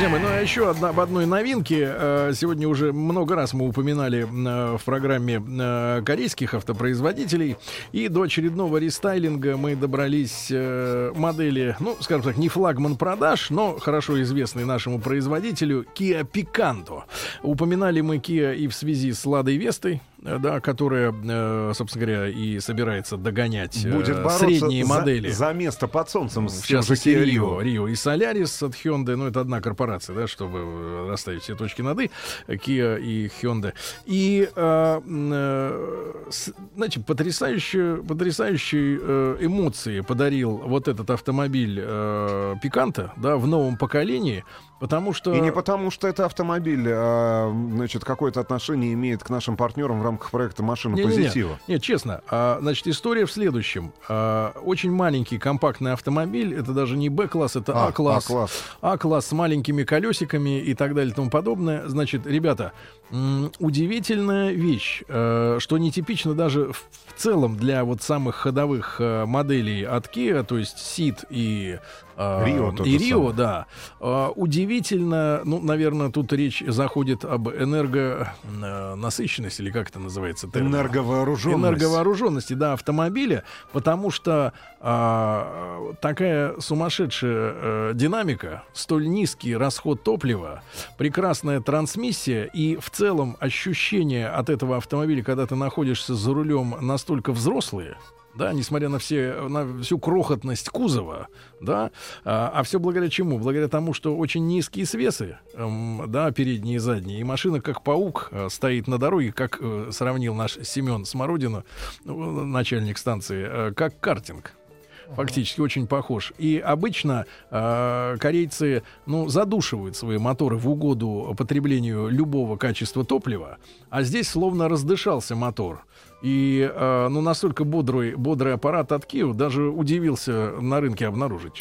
Друзья мои, ну а еще одна, об одной новинке. Э, Сегодня уже много раз мы упоминали э, в программе э, корейских автопроизводителей. И до очередного рестайлинга мы добрались модели, ну, скажем так, не флагман продаж, но хорошо известный нашему производителю Kia Picanto. Упоминали мы Kia и в связи с Ладой Вестой, да, которая, э, собственно говоря, и собирается догонять э, Будет средние за, модели. за место под солнцем с В тем же Рио. Рио и Солярис от Hyundai. Ну, это одна корпорация, да, чтобы э, расставить все точки над «и». Kia и Hyundai. И, э, э, значит, потрясающие, потрясающие э, эмоции подарил вот этот автомобиль э, Пиканта, да, в новом поколении, потому что... И не потому, что это автомобиль, а, значит, какое-то отношение имеет к нашим партнерам в рамках проекта «Машина Не-не-не. позитива». Нет, честно. а, значит, история в следующем. А, очень маленький компактный автомобиль. Это даже не Б-класс, это А, А-класс. А-класс. А-класс с маленькими колесиками и так далее и тому подобное. Значит, ребята, м, удивительная вещь, э, что нетипично даже в, в целом для вот самых ходовых э, моделей от Kia, то есть Ceed и э, Rio то и Rio, самое. да. Э, удивительно, ну, наверное, тут речь заходит об энергонасыщенности, или как это называется? термин? Энерговооруженность. энерговооруженности да, автомобиля, потому что а, такая сумасшедшая э, динамика, столь низкий расход топлива, прекрасная трансмиссия и в целом ощущение от этого автомобиля, когда ты находишься за рулем, настолько взрослые. Да, несмотря на, все, на всю крохотность кузова, да, а, все благодаря чему? Благодаря тому, что очень низкие свесы, эм, да, передние и задние, и машина как паук э, стоит на дороге, как э, сравнил наш Семен Смородина, ну, начальник станции, э, как картинг. Фактически очень похож. И обычно э, корейцы ну, задушивают свои моторы в угоду потреблению любого качества топлива, а здесь словно раздышался мотор. И э, ну, настолько бодрый, бодрый аппарат от Kia даже удивился на рынке обнаружить.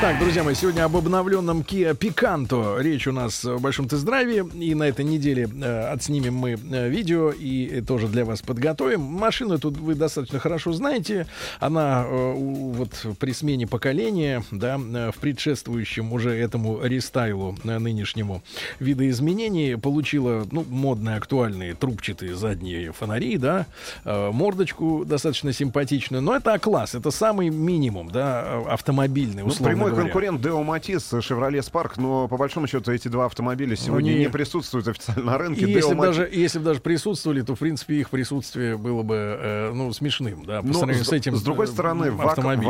Итак, друзья мои, сегодня об обновленном Kia Picanto речь у нас в большом тест-драйве. И на этой неделе э, отснимем мы э, видео и э, тоже для вас подготовим. Машину тут вы достаточно хорошо знаете. Она э, у- вот при смене поколения, да, э, в предшествующем уже этому рестайлу э, нынешнему видоизменений получила ну, модные, актуальные трубчатые задние фонари, да, э, мордочку достаточно симпатичную. Но это А-класс, это самый минимум, да, автомобильный, Ну, условно прямой говоря. конкурент Део Матис, Chevrolet Spark, но по большому счету эти два автомобиля сегодня не- не, присутствуют официально на рынке. И если бы, даже, если бы даже присутствовали, то, в принципе, их присутствие было бы, э, ну, смешным, да, по Но сравнению с, с этим с другой э, стороны, в,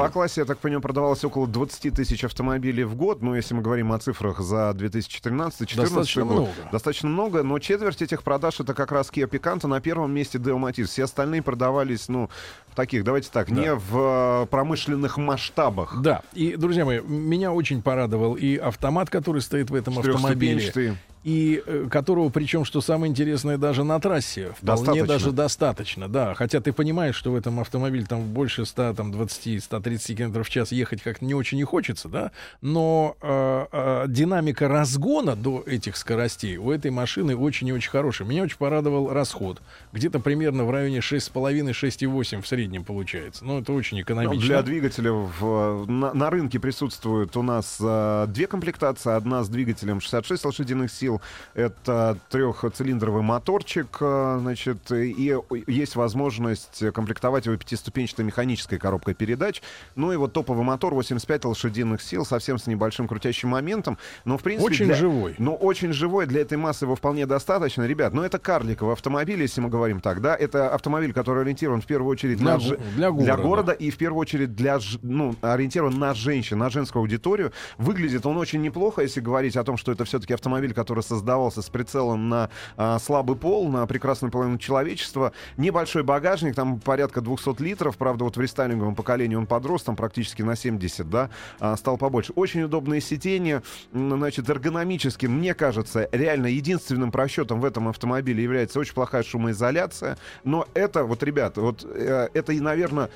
А-классе, я так понимаю, продавалось около 20 тысяч автомобилей в год. Ну, если мы говорим о цифрах за 2013-2014 Достаточно год. много. Достаточно много, но четверть этих продаж это как раз Kia Picanto, на первом месте Deo Matiz. Все остальные продавались, ну, таких, давайте так, не в э, промышленных масштабах. Да, и, друзья мои, меня очень порадовал и автомат, который стоит в этом автомобиле. И э, которого, причем, что самое интересное, даже на трассе вполне Достаточно. даже достаточно, да. Хотя ты понимаешь, что в этом автомобиле там больше 100, там 20, 130 км в час ехать как-то не очень и хочется, да. Но э, э, динамика разгона до этих скоростей у этой машины очень и очень хорошая. Меня очень порадовал расход. Где-то примерно в районе 6,5-6,8 в среднем получается. Ну, это очень Ну, экономично. Для двигателя в- на, на рынке присутствует у нас э, две комплектации. Одна с двигателем 66 лошадиных сил. Это трехцилиндровый моторчик. э, значит, и есть возможность комплектовать его пятиступенчатой механической коробкой передач. Ну и вот топовый мотор 85 лошадиных сил, совсем с небольшим крутящим моментом. Но в принципе... Очень для- живой. но очень живой, для этой массы его вполне достаточно. Ребят, ну это карликовый автомобиль, если мы говорим так, да? Это автомобиль, который ориентирован в первую очередь Для на, для города. города и в первую очередь для, ж- ну, ориентирован на женщин, на женскую аудиторию. Выглядит он очень неплохо, если говорить о том, что это все-таки автомобиль, который который создавался с прицелом на а, слабый пол, на прекрасную половину человечества. Небольшой багажник, там порядка 200 литров. Правда, вот в рестайлинговом поколении он подрос, там практически на 70, да, а, стал побольше. Очень удобные сиденья, м, значит, эргономически, мне кажется, реально единственным просчетом в этом автомобиле является очень плохая шумоизоляция. Но это, вот, ребята, вот э, это, и, наверное,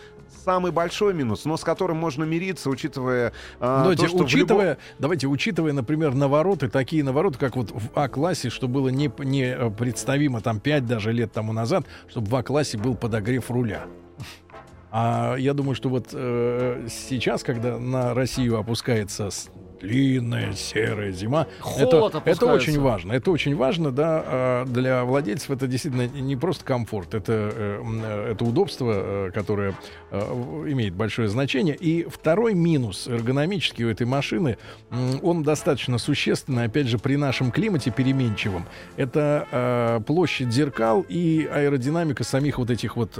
самый большой минус, но с которым можно мириться, учитывая а, Давайте, то, что учитывая, любом- давайте, учитывая, например, навороты, такие навороты, как вот в А-классе, что было не, не э, представимо там 5 даже лет тому назад, чтобы в А-классе был подогрев руля. А я думаю, что вот э, сейчас, когда на Россию опускается длинная серая зима, это, Холод это опускается. очень важно. Это очень важно, да, а для владельцев это действительно не просто комфорт, это, э, это удобство, э, которое э, имеет большое значение. И второй минус эргономический у этой машины, он достаточно существенный, опять же, при нашем климате переменчивом. Это площадь зеркал и аэродинамика самих вот этих вот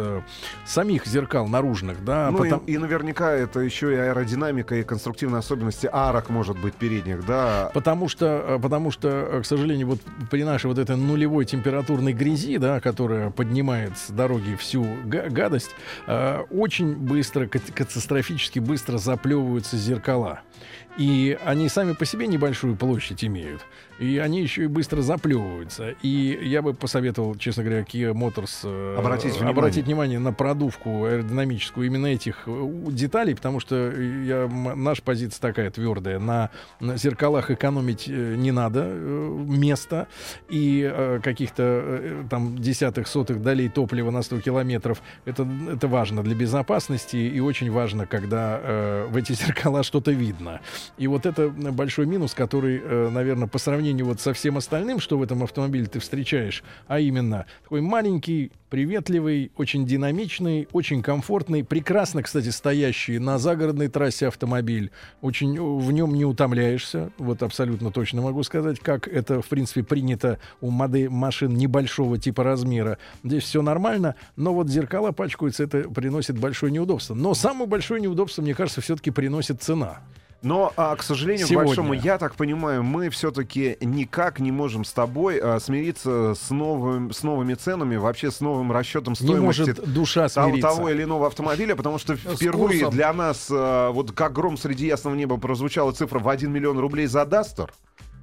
самих зеркал наружных, да. Ну, потом- и, и наверняка это еще и аэродинамика, и конструктивные особенности арок, может быть, передних, да. Потому что, э, потому что, э, к сожалению, вот при нашей вот этой нулевой температурной грязи, да, которая поднимает с дороги всю га- гадость, э, очень быстро, кат- катастрофически быстро заплевываются зеркала. И они сами по себе небольшую площадь имеют. И они еще и быстро заплевываются. И я бы посоветовал, честно говоря, Kia Motors э, Обратить внимание. обратить внимание на продувку аэродинамическую именно этих э, деталей, потому что э, я, наша позиция такая твердая. На, на зеркалах экономить не надо места и каких-то там десятых, сотых долей топлива на 100 километров. Это, это важно для безопасности и очень важно, когда э, в эти зеркала что-то видно. И вот это большой минус, который, э, наверное, по сравнению вот со всем остальным, что в этом автомобиле ты встречаешь, а именно такой маленький, приветливый, очень динамичный, очень комфортный, прекрасно, кстати, стоящий на загородной трассе автомобиль. Очень э, в нем не утомляешься, вот абсолютно точно могу сказать, как это, в принципе, принято у модель машин небольшого типа размера. Здесь все нормально, но вот зеркала пачкаются, это приносит большое неудобство. Но самое большое неудобство, мне кажется, все-таки приносит цена. Но, а, к сожалению, Сегодня. к большому, я так понимаю, мы все-таки никак не можем с тобой а, смириться с, новым, с новыми ценами, вообще с новым расчетом Не стоимости может душа того, того или иного автомобиля, потому что впервые курсом. для нас, а, вот как гром среди ясного неба прозвучала цифра в 1 миллион рублей за Дастер.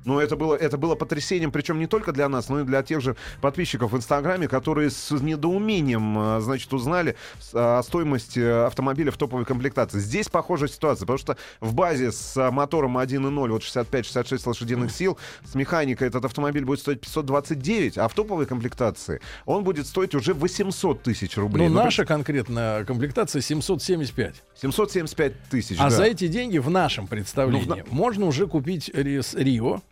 Но это было, это было потрясением, причем не только для нас, но и для тех же подписчиков в Инстаграме, которые с недоумением, а, значит, узнали с- о стоимости автомобиля в топовой комплектации. Здесь похожая ситуация, потому что в базе с а, мотором 1.0, вот 65-66 лошадиных сил, с механикой этот автомобиль будет стоить 529, а в топовой комплектации он будет стоить уже 800 тысяч рублей. Ну, Ну, наша конкретная комплектация 775. 775 тысяч, А да. за эти деньги в нашем представлении Ну, в можно уже купить Рио.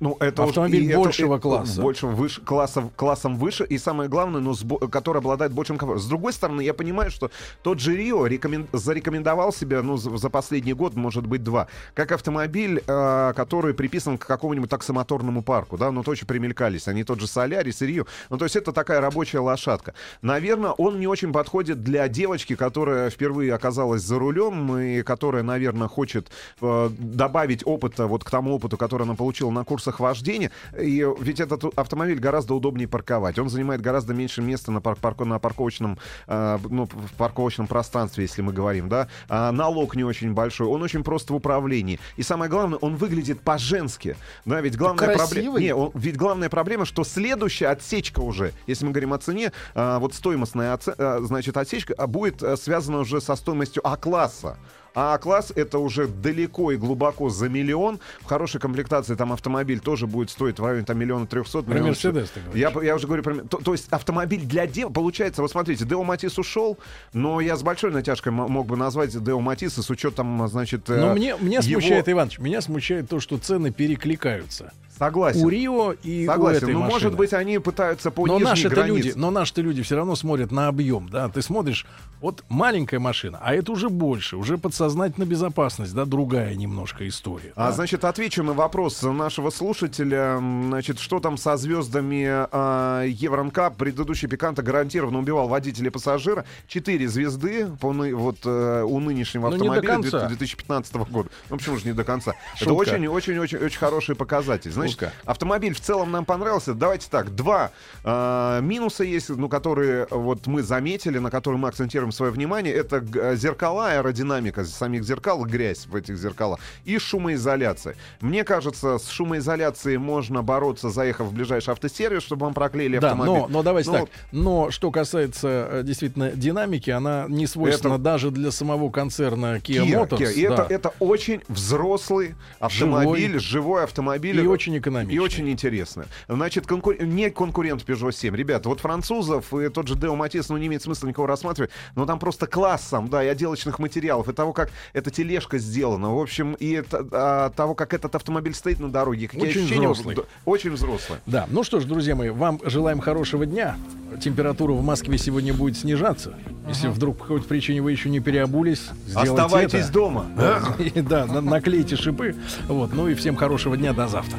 Ну, это Автомобиль это- большего и- класса. Большего выше, классом, классом выше, и самое главное, ну, сбо- который обладает большим комфортом. С другой стороны, я понимаю, что тот же Рио рекомен- зарекомендовал себя, ну, за, за последний год, может быть, два, как автомобиль, э, который приписан к какому-нибудь таксомоторному парку, да, ну, то очень примелькались, они тот же Солярис и Рио, ну, то есть это такая рабочая лошадка. Наверное, он не очень подходит для девочки, которая впервые оказалась за рулем и которая, наверное, хочет э, добавить опыта вот к тому опыту, который она получила на курсах вождения. И ведь этот автомобиль гораздо удобнее парковать. Он занимает гораздо меньше места на, пар- парко- на парковочном, э, ну, в парковочном пространстве, если мы говорим, да. А налог не очень большой. Он очень прост в управлении. И самое главное, он выглядит по-женски. Да, ведь главная проблема... Не, он- ведь главная проблема, что следующая отсечка уже, если мы говорим о цене, а, вот стоимостная оце- а, значит, отсечка а, будет а, связана уже со стоимостью А-класса. А А-класс это уже далеко и глубоко за миллион. В хорошей комплектации там автомобиль тоже будет стоить в районе там миллиона трехсот. Про Мерседес я, я уже говорю про... То, то есть автомобиль для дев... Получается, вот смотрите, Део Матис ушел, но я с большой натяжкой мог бы назвать Део Матиса с учетом, значит... Но э, мне, меня его- смущает, Иванович, меня смущает то, что цены перекликаются. Согласен. У Рио и у Согласен. этой Ну, машины. может быть, они пытаются по но наши-то границе. люди, но наши-то люди все равно смотрят на объем, да. Ты смотришь, вот маленькая машина, а это уже больше, уже подсознательно безопасность, да, другая немножко история. А, да. значит, отвечу на вопрос нашего слушателя. Значит, что там со звездами а, Евронкап? Предыдущий пиканта гарантированно убивал водителя и пассажира. Четыре звезды по, вот, э, у нынешнего Ну, не до автомобиля конца. 2015 года. Ну, почему же не до конца? Это Шутка. очень-очень-очень очень хороший показатель. Знаете, Лука. автомобиль в целом нам понравился. Давайте так, два э, минуса есть, ну, которые вот мы заметили, на которые мы акцентируем свое внимание. Это зеркала, аэродинамика самих зеркал, грязь в этих зеркалах и шумоизоляция. Мне кажется, с шумоизоляцией можно бороться, заехав в ближайший автосервис, чтобы вам проклеили Да, автомобиль. но, но давайте Ну, так. Но что касается э, действительно динамики, она не свойственна Это- даже для самого концерна Kia, Kia, Motors. Kia. И это, да. это очень взрослый автомобиль, живой, автомобиль. И очень экономичный. И очень интересно. Значит, конкур- не конкурент Peugeot 7. Ребята, вот французов и тот же Deo Matiz, ну, не имеет смысла никого рассматривать, но там просто классом, да, и отделочных материалов, и того, как эта тележка сделана, в общем, и это, а, того, как этот автомобиль стоит на дороге. Какие Очень ощущения, взрослый. Очень взрослый. Да, ну что ж, друзья мои, вам желаем хорошего дня. Температура в Москве сегодня будет снижаться. Если вдруг по какой-то причине вы еще не переобулись, Оставайтесь это. дома. Да, на- наклейте шипы. Вот, ну и всем хорошего дня, до завтра.